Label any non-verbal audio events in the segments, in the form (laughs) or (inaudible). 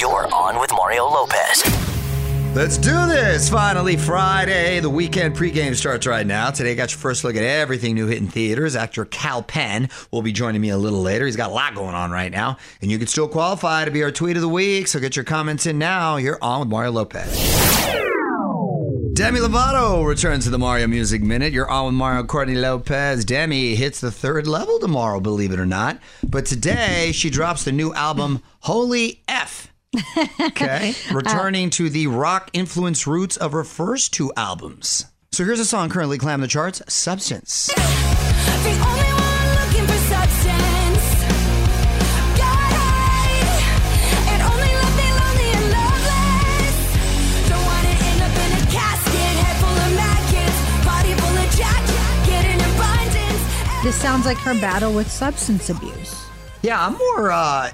You're on with Mario Lopez. Let's do this. Finally, Friday. The weekend pregame starts right now. Today, I got your first look at everything new hitting theaters. Actor Kal Penn will be joining me a little later. He's got a lot going on right now, and you can still qualify to be our tweet of the week. So get your comments in now. You're on with Mario Lopez. Demi Lovato returns to the Mario Music Minute. You're on with Mario Courtney Lopez. Demi hits the third level tomorrow, believe it or not. But today, she drops the new album, Holy F. Okay. (laughs) Returning to the rock influenced roots of her first two albums. So here's a song currently climbing the charts Substance. This sounds like her battle with substance abuse. Yeah, I'm more uh,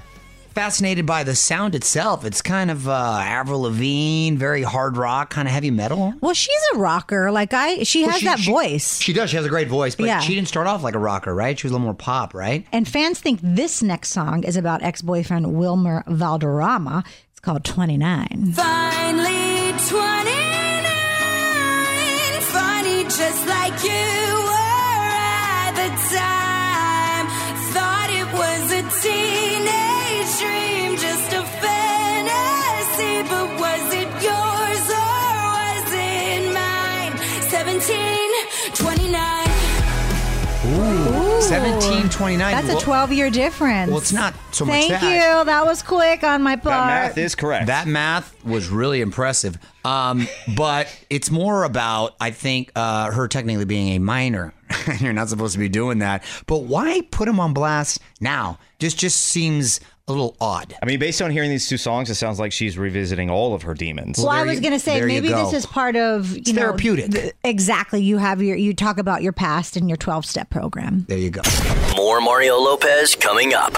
fascinated by the sound itself. It's kind of uh, Avril Lavigne, very hard rock, kind of heavy metal. Well, she's a rocker. Like I, she Well, has she- that she- voice. She does. She has a great voice, but Yeah. she didn't start off like a rocker, right? She was a little more pop, right? And fans think this next song is about ex-boyfriend Wilmer Valderrama. It's called 29. Finally 29, funny just like you were at the time. 29. Ooh, seventeen twenty nine. That's a 12-year difference. Well, it's not so much Thank that. you. That was quick on my part. That math is correct. That math was really impressive. Um, but it's more about, I think, uh, her technically being a minor. (laughs) You're not supposed to be doing that. But why put him on blast now? Just just seems a little odd. I mean, based on hearing these two songs, it sounds like she's revisiting all of her demons. Well, I was going to say maybe this is part of you know therapeutic. th- exactly. You have your you talk about your past and your 12-step program. There you go. More Mario Lopez coming up.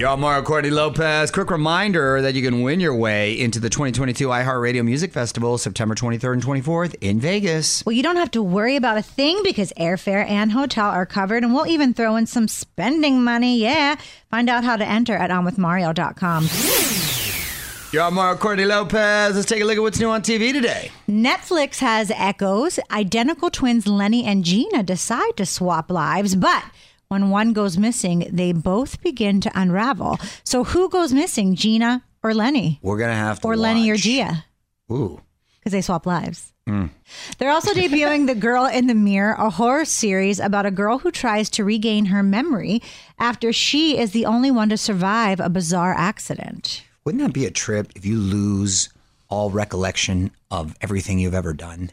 Y'all, Mario Courtney Lopez. Quick reminder that you can win your way into the 2022 iHeartRadio Music Festival, September 23rd and 24th in Vegas. Well, you don't have to worry about a thing because airfare and hotel are covered, and we'll even throw in some spending money. Yeah. Find out how to enter at onwithmario.com. Y'all, Mario Courtney Lopez. Let's take a look at what's new on TV today. Netflix has echoes. Identical twins Leni and Gina decide to swap lives, but when one goes missing, they both begin to unravel. So who goes missing, Gina or Leni? We're going to have to. Or Leni or watch. Gia? Ooh. Because they swap lives. Mm. They're also debuting The Girl in the Mirror, a horror series about a girl who tries to regain her memory after she is the only one to survive a bizarre accident. Wouldn't that be a trip if you lose all recollection of everything you've ever done?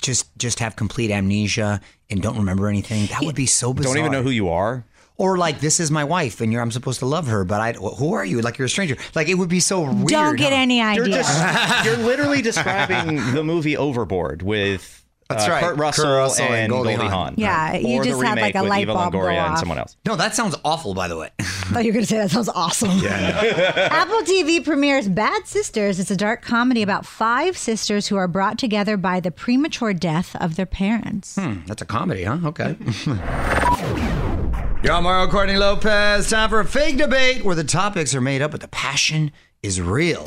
Just just have complete amnesia and don't remember anything. That would be so bizarre. Don't even know who you are. Or like this is my wife and you're I'm supposed to love her, but I who are you? Like you're a stranger. Like it would be so weird. Don't get huh? any You're, idea. just, you're literally describing the movie Overboard with That's uh, right. Kurt Russell, Kurt Russell and and Goldie Goldie Hawn. Hawn. Yeah, Right. you Or the just had, like, a light Eva bulb go Longoria and someone else. No, that sounds awful, by the way. (laughs) I thought you were going to say that sounds awesome. (laughs) Apple TV premieres Bad Sisters. It's a dark comedy about five sisters who are brought together by the premature death of their parents. Hmm, that's a comedy, huh? Okay. (laughs) You're on Mario Courtney Lopez. Time for a fake debate where the topics are made up, but the passion is real.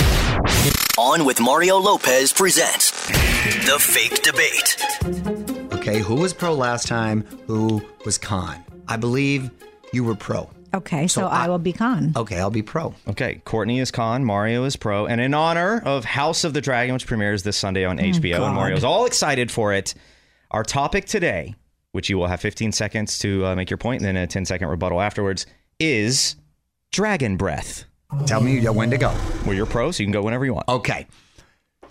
On with Mario Lopez presents The Fake Debate. Okay, who was pro last time? Who was con? I believe you were pro. Okay, so, So I, I- will be con. Okay, I'll be pro. Okay, Courtney is con, Mario is pro, and in honor of House of the Dragon, which premieres this Sunday on HBO, God. and Mario's all excited for it. Our topic today, which you will have 15 seconds to uh, make your point, and then a 10 second rebuttal afterwards, is dragon breath. Tell me when to go. Well, you're pro, so you can go whenever you want. Okay.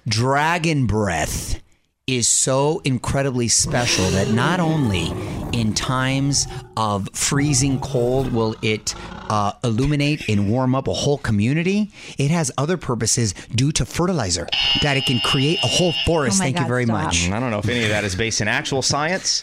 Dragon breath is so incredibly special that not only in times of freezing cold will it uh, illuminate and warm up a whole community, it has other purposes due to fertilizer that it can create a whole forest. Oh my Thank you very stop. much. I don't know if any of that is based in actual science.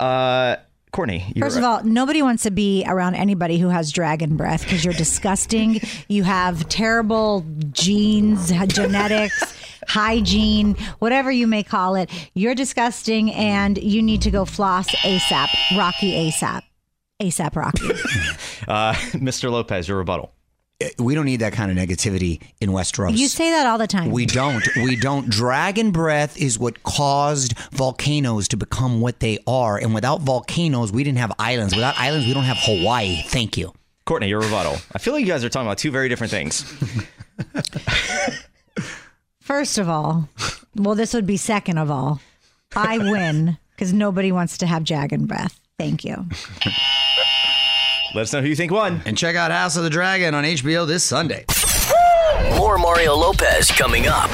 Uh, (laughs) Courtney, First of all, nobody wants to be around anybody who has dragon breath because you're disgusting. (laughs) you have terrible genes, (laughs) genetics, hygiene, whatever you may call it. You're disgusting and you need to go floss ASAP. Rocky ASAP. ASAP Rocky. (laughs) uh, Mr. Lopez, your rebuttal. Eh, we don't need that kind of negativity in Westeros. you say that all the time. We don't. We don't. Dragon breath is what caused volcanoes to become what they are. And without volcanoes, we didn't have islands. Without islands, we don't have Hawaii. Thank you. Courtney, your rebuttal. I feel like you guys are talking about two very different things. (laughs) First of all, well, this would be second of all. I win because nobody wants to have dragon breath. Thank you. Let us know who you think won. And check out House of the Dragon on HBO this Sunday. More Mario Lopez coming up.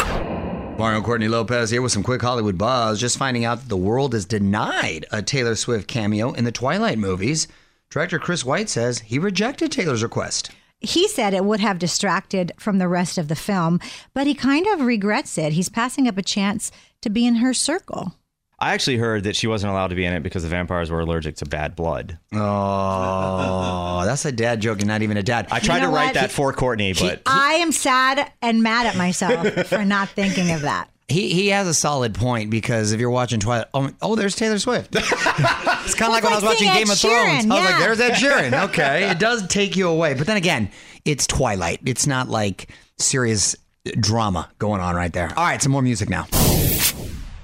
Mario Courtney Lopez here with some quick Hollywood buzz. Just finding out that the world is denied a Taylor Swift cameo in the Twilight movies. Director Chris Weitz says he rejected Taylor's request. He said it would have distracted from the rest of the film, but he kind of regrets it. He's passing up a chance to be in her circle. I actually heard that she wasn't allowed to be in it because the vampires were allergic to bad blood. Oh, that's a dad joke and not even a dad. I tried know to write what? that for Courtney, but I am sad and mad at myself for not thinking of that. He he has a solid point because if you're watching Twilight, oh, oh there's Taylor Swift. (laughs) it's kind of like when I was like watching seeing Game Ed of Thrones. I was like, yeah. there's Ed Sheeran. (laughs) Okay, it does take you away, but then again, it's Twilight. It's not like serious drama going on right there. All right, some more music now.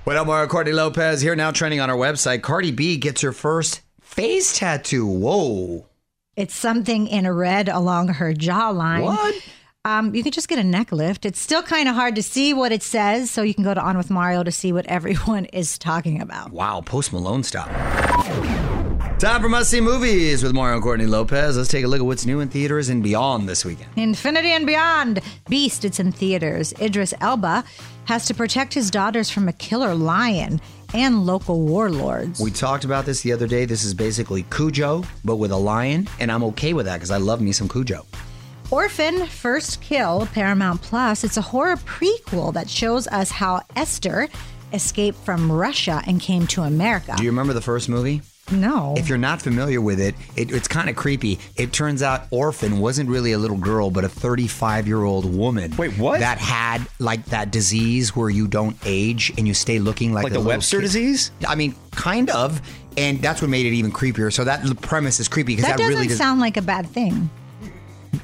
What up, Mario Courtney Lopez here now trending on our website. Cardi B gets her first face tattoo. Whoa. It's something in red along her jawline. What? Um, you can just get a neck lift. It's still kind of hard to see what it says, so you can go to On with Mario to see what everyone (laughs) is talking about. Wow, Post Malone style. Time for must see movies with Mario Courtney Lopez. Let's take a look at what's new in theaters and beyond this weekend. Infinity and Beyond. Beast, it's in theaters. Idris Elba has to protect his daughters from a killer lion and local warlords. We talked about this the other day. This is basically Cujo, but with a lion, and I'm okay with that because I love me some Cujo. Orphan First Kill, Paramount Plus. It's a horror prequel that shows us how Esther escaped from Russia and came to America. Do you remember the first movie? No. If you're not familiar with it, it it's kind of creepy. It turns out Orphan wasn't really a little girl, but a 35 year old woman. Wait, what? That had like that disease where you don't age and you stay looking like like the Webster kid. disease? I mean, kind of. And that's what made it even creepier. So that premise is creepy because that that, doesn't really does, sound like a bad thing.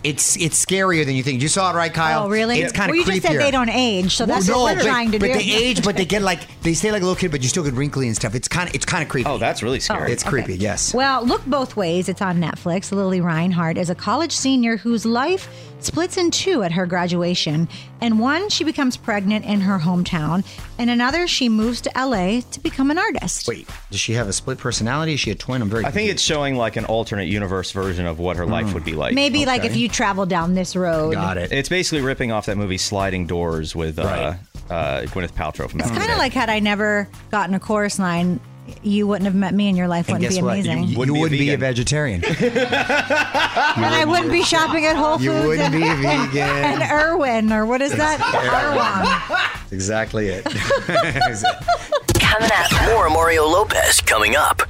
It's it's scarier than you think. You saw it right, Kyle? Oh, really? It's kind of well, you creepier. just said they don't age, so that's no, what we're but, trying to but do. they age, but they get like they stay like a little kid, but you still get wrinkly and stuff. It's kind of it's kind of creepy. Oh, that's really scary. it's oh, creepy. Yes. Well, look both ways. It's on Netflix. Lili Reinhart is a college senior whose life splits in two at her graduation. And one, she becomes pregnant in her hometown, and another, she moves to LA to become an artist. Wait, does she have a split personality? Is she a twin? I'm very. I think it's showing like an alternate universe version of what her life hmm. would be like. Maybe like if you travel down this road. got it. It's basically ripping off that movie Sliding Doors with uh, Right. uh, Gwyneth Paltrow from back It's kind of like had I never gotten a chorus line, you wouldn't have met me and your life And wouldn't guess be what? amazing. You, you Wouldn't be a wouldn't be a vegan. vegetarian. (laughs) and I wouldn't be shopping at Whole Foods. You wouldn't be a (laughs) and, vegan. and Irwin, or what is that? Erewhon. exactly it. (laughs) coming up. More Mario Lopez coming up.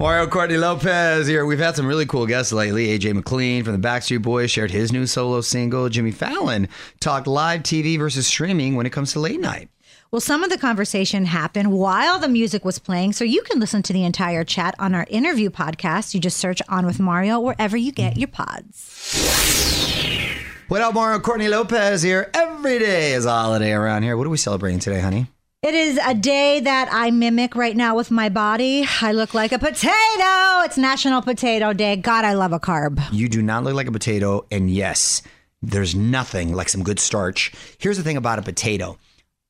Mario Courtney Lopez here. We've had some really cool guests lately. AJ McLean from the Backstreet Boys shared his new solo single. Jimmy Fallon talked live TV versus streaming when it comes to late night. Well, some of the conversation happened while the music was playing, so you can listen to the entire chat on our interview podcast. You just search On with Mario wherever you get your pods. What up, Mario Courtney Lopez here. Every day is a holiday around here. What are we celebrating today, honey? It is a day that I mimic right now with my body. I look like a potato. It's National Potato Day. God, I love a carb. You do not look like a potato, and yes, there's nothing like some good starch. Here's the thing about a potato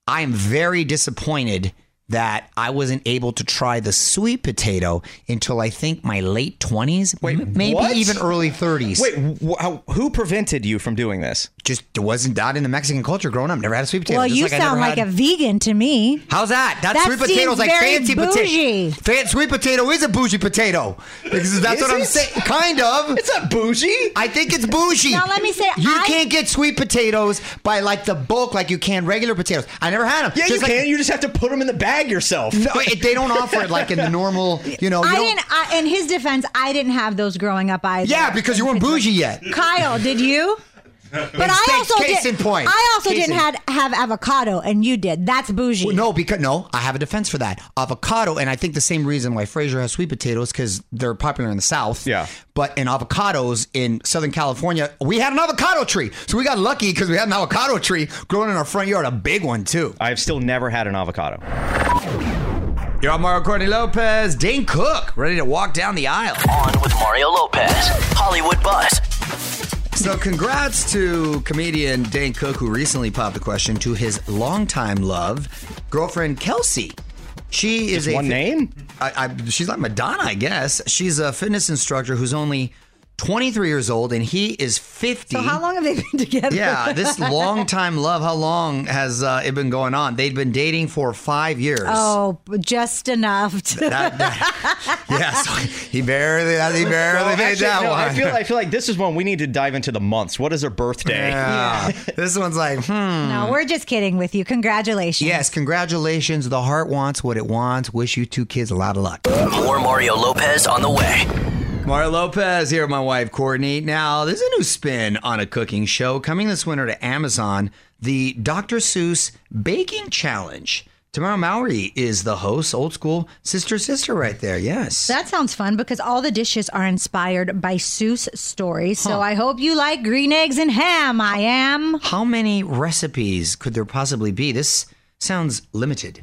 I am very disappointed that I wasn't able to try the sweet potato until I think my late 20s, Wait, maybe what? even early 30s. Wait, wh- how, who prevented you from doing this? Just it wasn't that in the Mexican culture growing up. Never had a sweet potato. Well, just you like sound like had- a vegan to me. How's that? That's That sweet potatoes seems like very fancy potato. Fan- sweet potato is a bougie potato. Because that's Is what I'm saying. Kind of. It's not bougie. I think it's bougie. Now, let me say, you I- can't get sweet potatoes by like the bulk like you can regular potatoes. I never had them. Yeah, Just you like- can. You just have to put them in the bag yourself. No, it, they don't offer it like in the normal. You know. You I didn't. I, in his defense, I didn't have those growing up either. Yeah, because you weren't bougie yet. Kyle, did you? (laughs) But I also case did, in point. I also Case didn't in- had, have avocado, and you did. That's bougie. Well, no, because no, I have a defense for that. Avocado, and I think the same reason why Fraser has sweet potatoes because they're popular in the South. Yeah. But in avocados in Southern California, we had an avocado tree, so we got lucky because we had an avocado tree growing in our front yard, a big one too. I've still never had an avocado. You're on Mario Courtney Lopez, Dane Cook, ready to walk down the aisle. On with Mario Lopez. Hollywood Buzz. So, congrats to comedian Dane Cook, who recently popped the question to his longtime love, girlfriend Kelsey. She is Just a one name? I, I, she's like Madonna, I guess. She's a fitness instructor who's only 23 years old, and he is 50. So how long have they been (laughs) together? Yeah, this (laughs) long time love. How long has uh, it been going on? They'd been dating for five years. Oh, just enough. To, That, that, (laughs) yes, he barely, he barely Well, made actually, that no, one. I feel, I feel like this is one we need to dive into the months. What is her birthday? yeah. this one's like, hmm. no, we're just kidding with you. Congratulations. Yes, congratulations. The heart wants what it wants. Wish you two kids a lot of luck. More Mario Lopez on the way. Mario Lopez here with my wife Courtney. Now, there's a new spin on a cooking show coming this winter to Amazon, the Dr. Seuss Baking Challenge. Tamera Mowry is the host, old school sister sister right there. Yes. That sounds fun because all the dishes are inspired by Seuss stories. So I hope you like green eggs and ham. I am. How many recipes could there possibly be? This sounds limited.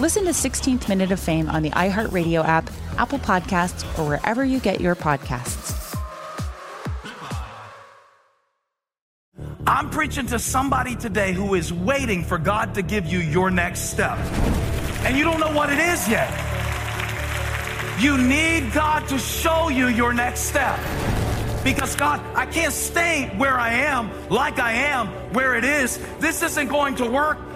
Listen to 16th Minute of Fame on the iHeartRadio app, Apple Podcasts, or wherever you get your podcasts. I'm preaching to somebody today who is waiting for God to give you your next step. And you don't know what it is yet. You need God to show you your next step. Because God, I can't stay where I am, like I am, where it is. This isn't going to work.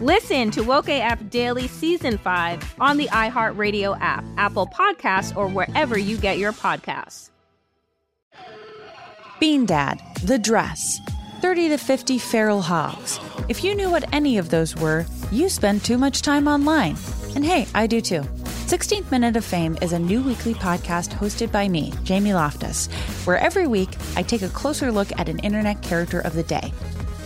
Listen to Woke AF Daily Season 5 on the iHeartRadio app, Apple Podcasts, or wherever you get your podcasts. Bean Dad, The Dress, 30 to 50 Feral Hogs. If you knew what any of those were, you spend too much time online. And hey, I do too. 16th Minute of Fame is a new weekly podcast hosted by me, Jamie Loftus, where every week I take a closer look at an internet character of the day.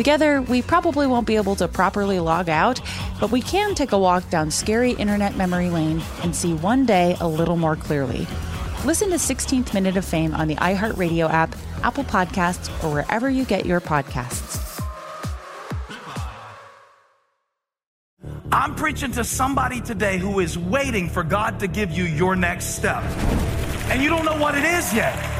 Together, we probably won't be able to properly log out, but we can take a walk down scary internet memory lane and see one day a little more clearly. Listen to 16th Minute of Fame on the iHeartRadio app, Apple Podcasts, or wherever you get your podcasts. I'm preaching to somebody today who is waiting for God to give you your next step. And you don't know what it is yet.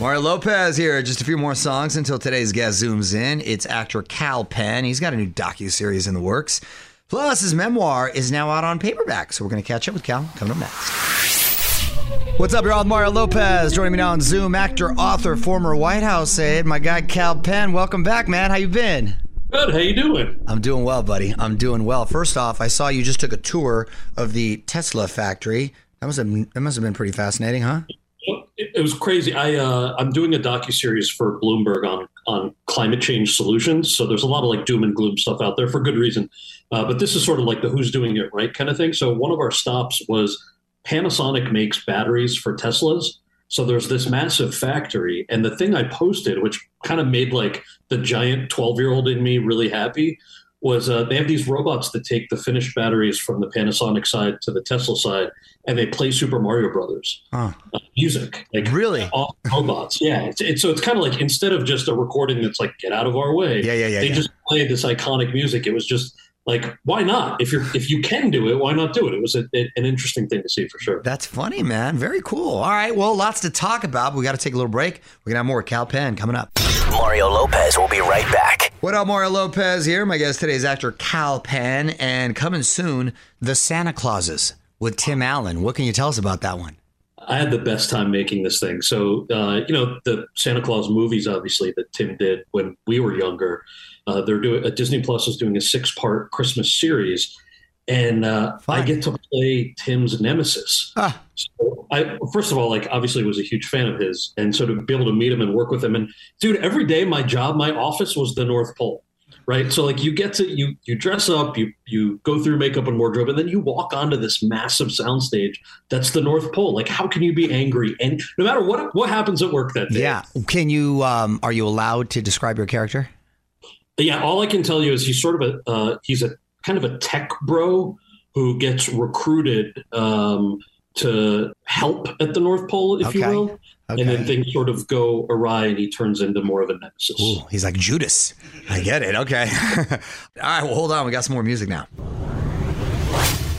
Mario Lopez here. Just a few more songs until today's guest zooms in. It's actor Kal Penn. He's got a new docu-series in the works. Plus, his memoir is now out on paperback. So we're going to catch up with Kal coming up next. What's up, y'all? Mario Lopez joining me now on Zoom. Actor, author, former White House aide, my guy Kal Penn. Welcome back, man. How you been? Good. How you doing? I'm doing well, buddy. I'm doing well. First off, I saw you just took a tour of the Tesla factory. That must have that must have been pretty fascinating, huh? It, was crazy. I uh, I'm doing a docu series for Bloomberg on on climate change solutions. So there's a lot of like doom and gloom stuff out there for good reason. Uh, but this is sort of like the who's doing it right kind of thing. So one of our stops was Panasonic makes batteries for Teslas. So there's this massive factory, and the thing I posted, which kind of made like the giant 12 year old in me really happy, was uh, they have these robots that take the finished batteries from the Panasonic side to the Tesla side, and they play Super Mario Brothers Huh. uh, music. Like really, (laughs) all robots. Yeah, it's, it's so it's kind of like instead of just a recording that's like get out of our way. Yeah, yeah, yeah, They yeah. just played this iconic music. It was just like why not? If you're if you can do it, why not do it? It was a, an interesting thing to see for sure. That's funny, man. Very cool. All right, well, lots to talk about. We got to take a little break. We're gonna have more Kal Penn coming up. Mario Lopez will be right back. What up, Mario Lopez here. My guest today is actor Kal Penn, and coming soon, The Santa Clauses with Tim Allen. What can you tell us about that one? I had the best time making this thing. So, uh, you know, the Santa Claus movies, obviously, that Tim did when we were younger. Uh, they're doing uh, Disney Plus is doing a six part Christmas series, and uh, I get to play Tim's nemesis. So I first of all, like, obviously, was a huge fan of his, and so to be able to meet him and work with him, and dude, every day my job, my office was the North Pole right so like you get to you you dress up you you go through makeup and wardrobe and then you walk onto this massive soundstage that's the north pole like how can you be angry and no matter what what happens at work that day Yeah. Can you? Um, are you allowed to describe your character? yeah all i can tell you is he's sort of a uh, he's a kind of a tech bro who gets recruited um, to help at the north pole if you Okay. will and then things sort of go awry and he turns into more of a nemesis Ooh, he's like Judas. I get it. Okay. (laughs) All right. Well, hold on. We got some more music now.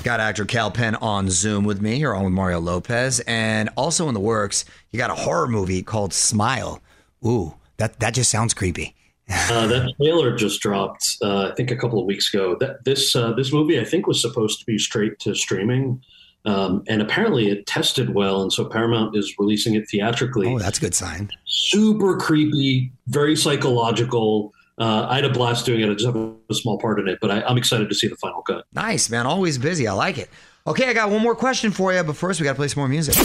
Got actor Kal Penn on Zoom with me. You're on with Mario Lopez, and also in the works, you got a horror movie called Smile. Ooh, that that just sounds creepy. Uh, that trailer just dropped, uh, I think, a couple of weeks ago. That this uh, this movie, I think, was supposed to be straight to streaming, um, and apparently it tested well, and so Paramount is releasing it theatrically. Oh, that's a good sign. Super creepy, very psychological. Uh, I had a blast doing it. I just have a small part in it, but I, I'm excited to see the final cut. Nice, man. Always busy. I like it. Okay, I got one more question for you, but first we got to play some more music.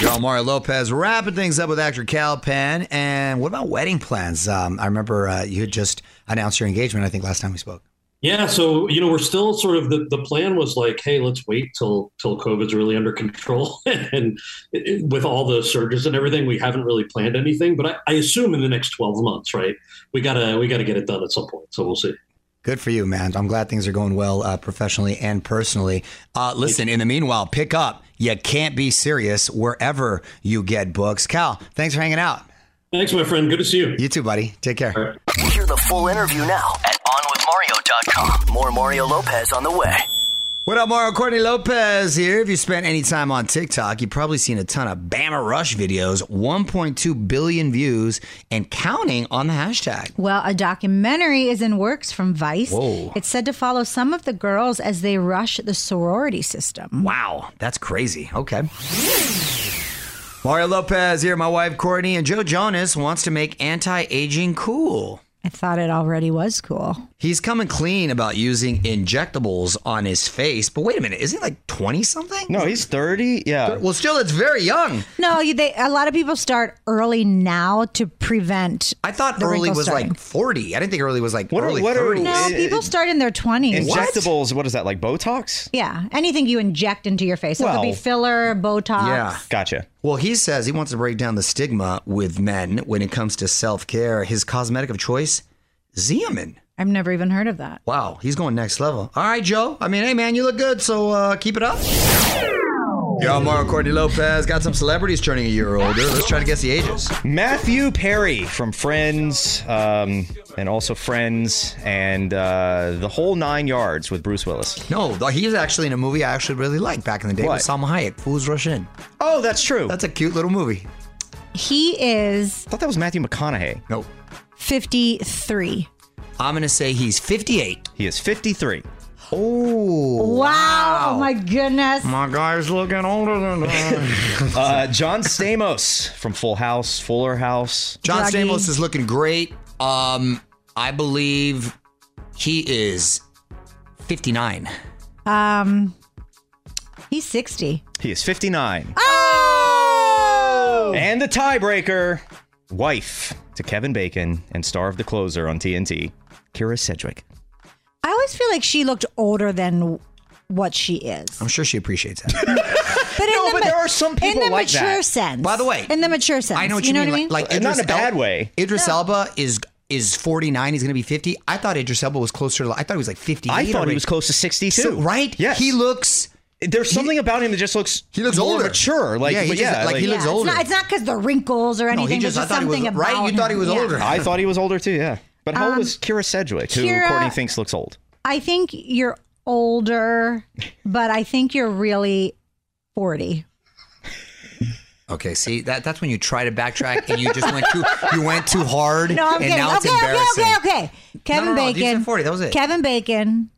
Y'all, Mario Lopez wrapping things up with actor Kal Penn. And what about wedding plans? Um, I remember uh, you had just announced your engagement, I think, last time we spoke. Yeah, so you know we're still sort of the, the plan was like, hey, let's wait till till COVID's really under control, (laughs) and it- it- with all the surges and everything, we haven't really planned anything. But I, I assume in the next twelve months, right? We gotta we gotta get it done at some point. So we'll see. Good for you, man. I'm glad things are going well uh, professionally and personally. Uh, listen, in the meanwhile, pick up You Can't Be Serious wherever you get books. Kal, thanks for hanging out. Thanks, my friend. Good to see you. You too, buddy. Take care. Hear the full interview now at OnWithMario.com. More Mario Lopez on the way. What up, Mario Courtney Lopez here. If you spent any time on TikTok, you've probably seen a ton of Bama Rush videos, 1.2 billion views, and counting on the hashtag. Well, a documentary is in works from Vice. Whoa. It's said to follow some of the girls as they rush the sorority system. Wow, that's crazy. Okay. Mario Lopez here, my wife Courtney, and Joe Jonas wants to make anti aging cool. I thought it already was cool. He's coming clean about using injectables on his face. But wait a minute, isn't he like 20 something? No, he's 30. Yeah. Well, still, it's very young. No, you- they, a lot of people start early now to prevent. I thought the early wrinkles was starting. like 40. I didn't think early was like What are- early what are- 30s. No, people start in their 20s. Injectables, what is that, like Botox? Yeah, anything you inject into your face. So it could be Well, filler, Botox. Yeah. Gotcha. Well, he says he wants to break down the stigma with men when it comes to self care. His cosmetic of choice, Xeomin. I've never even heard of that. Wow, he's going next level. All right, Joe. I mean, hey, man, you look good, so uh, keep it up. Yo, Mario Courtney Lopez got some celebrities turning a year older. Let's try to guess the ages. Matthew Perry from Friends, um, and also Friends, and uh, the whole nine yards with Bruce Willis. No, though he actually in a movie I actually really liked back in the day What? with Salma Hayek, Fools Rush In. Oh, that's true. That's a cute little movie. He is I thought that was Matthew McConaughey. Nope. 53. I'm going to say he's 58. He is 53. Oh. Wow. Oh my goodness. My guy's looking older than that. (laughs) Uh, John Stamos from Full House, Fuller House. John Druggy. Stamos is looking great. Um, I believe he is 59. Um, he's 60. He is 59. Oh! And the tiebreaker, wife to Kevin Bacon and star of The Closer on TNT, Kyra Sedgwick. I always feel like she looked older than what she is. I'm sure she appreciates that. (laughs) But in No, the but ma- there are some people in the like mature that. sense. By the way, in the mature sense, I know what you you, know mean. what I mean. Like, like Not in a bad El- way. Idris Elba is is 49. He's going to be 50. I thought Idris Elba was closer to. I thought he was like 58. I thought already. he was close to 62. So, right? Yes. He looks. There's something about him that just looks He looks more older. mature. Like, Yeah, he but just- yeah, like, he looks Yeah, older. It's not, because the wrinkles or anything. No, he anything. just- There's I just thought he was- something right? about You thought he was Yeah. older. I thought he was older too. Yeah. But how old Um, is Kyra Sedgwick, who Kyra- Courtney thinks looks old? I think you're older, (laughs) but I think you're really 40. Okay, see that that's when you try to backtrack and you just went too you went too hard No, I'm and kidding. now it's okay, okay, embarrassing. okay, okay. Kevin no, no, you Bacon. said 40, that was it. Kevin Bacon,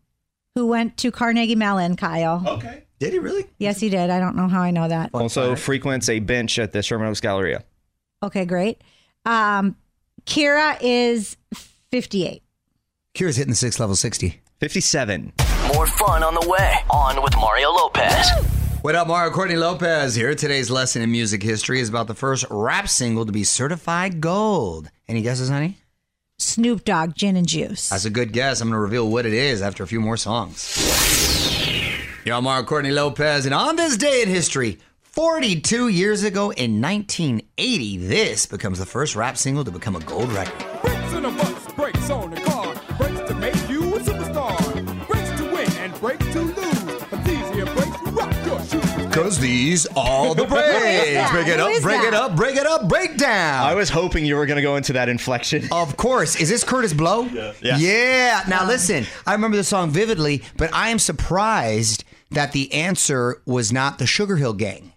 who went to Carnegie Mellon, Kyle. Okay. Did he really? Yes, he did. I don't know how I know that. Also frequents a bench at the Sherman Oaks Galleria. Okay, great. Um, Kyra is 58. Kyra's hitting the sixth level 60. 57. More fun on the way. On with Mario Lopez. What up, Mario Courtney Lopez here. Today's lesson in music history is about the first rap single to be certified gold. Any guesses, honey? Snoop Dogg, Gin and Juice. That's a good guess. I'm going to reveal what it is after a few more songs. Yo, I'm Mario Courtney Lopez, and on this day in history, 42 years ago in 1980, this becomes the first rap single to become a gold record. Because these are the (laughs) breaks. Break it Who up, is break it that? up, break it up, break down. I was hoping you were going to go into that inflection. (laughs) Of course. Is this Kurtis Blow? Yeah. Yeah. Now um, listen, I remember the song vividly, but I am surprised that the answer was not the Sugarhill Gang.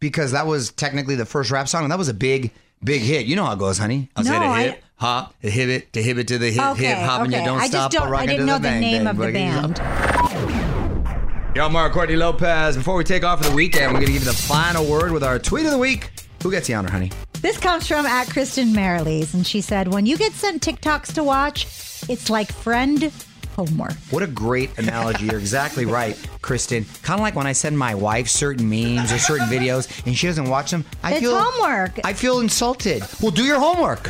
Because that was technically the first rap song, and that was a big, big hit. You know how it goes, honey. I said No, a I- hip, hop, a hip it, to hip it to the hip, Okay, hip, hop, and you okay. don't I just stop. don't- I didn't know the bang, name bang, of the breaking band. I'm Mark Courtney Lopez. Before we take off for the weekend, we're going to give you the final word with our tweet of the week. Who gets the honor, honey? This comes from at Kristen Marilees, and she said, "When you get sent TikToks to watch, it's like friend homework." What a great analogy. You're exactly right, Kristen. Kind of like when I send my wife certain memes or certain videos and she doesn't watch them. I It's feel homework. I feel insulted. Well, do your homework.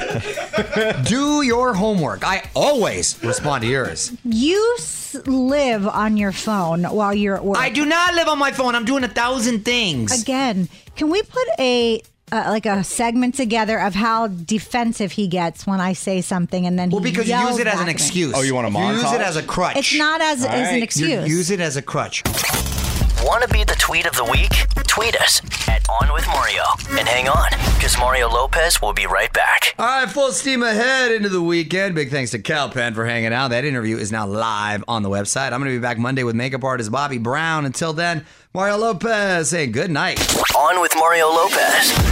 do your homework. I always respond to yours. You s- live on your phone while you're at work. I do not live on my phone. I'm doing a thousand things. Again, can we put a uh, like a segment together of how defensive he gets when I say something and then Well, he because you use it as an excuse. Oh, you want a You use it as a crutch. It's not as, All as an excuse. You use it as a crutch. Want to be the tweet of the week? Tweet us at On With Mario. And hang on, because Mario Lopez will be right back. All right, full steam ahead into the weekend. Big thanks to Kal Penn for hanging out. That interview is now live on the website. I'm going to be back Monday with makeup artist Bobbi Brown. Until then, Mario Lopez saying good night. On with Mario Lopez.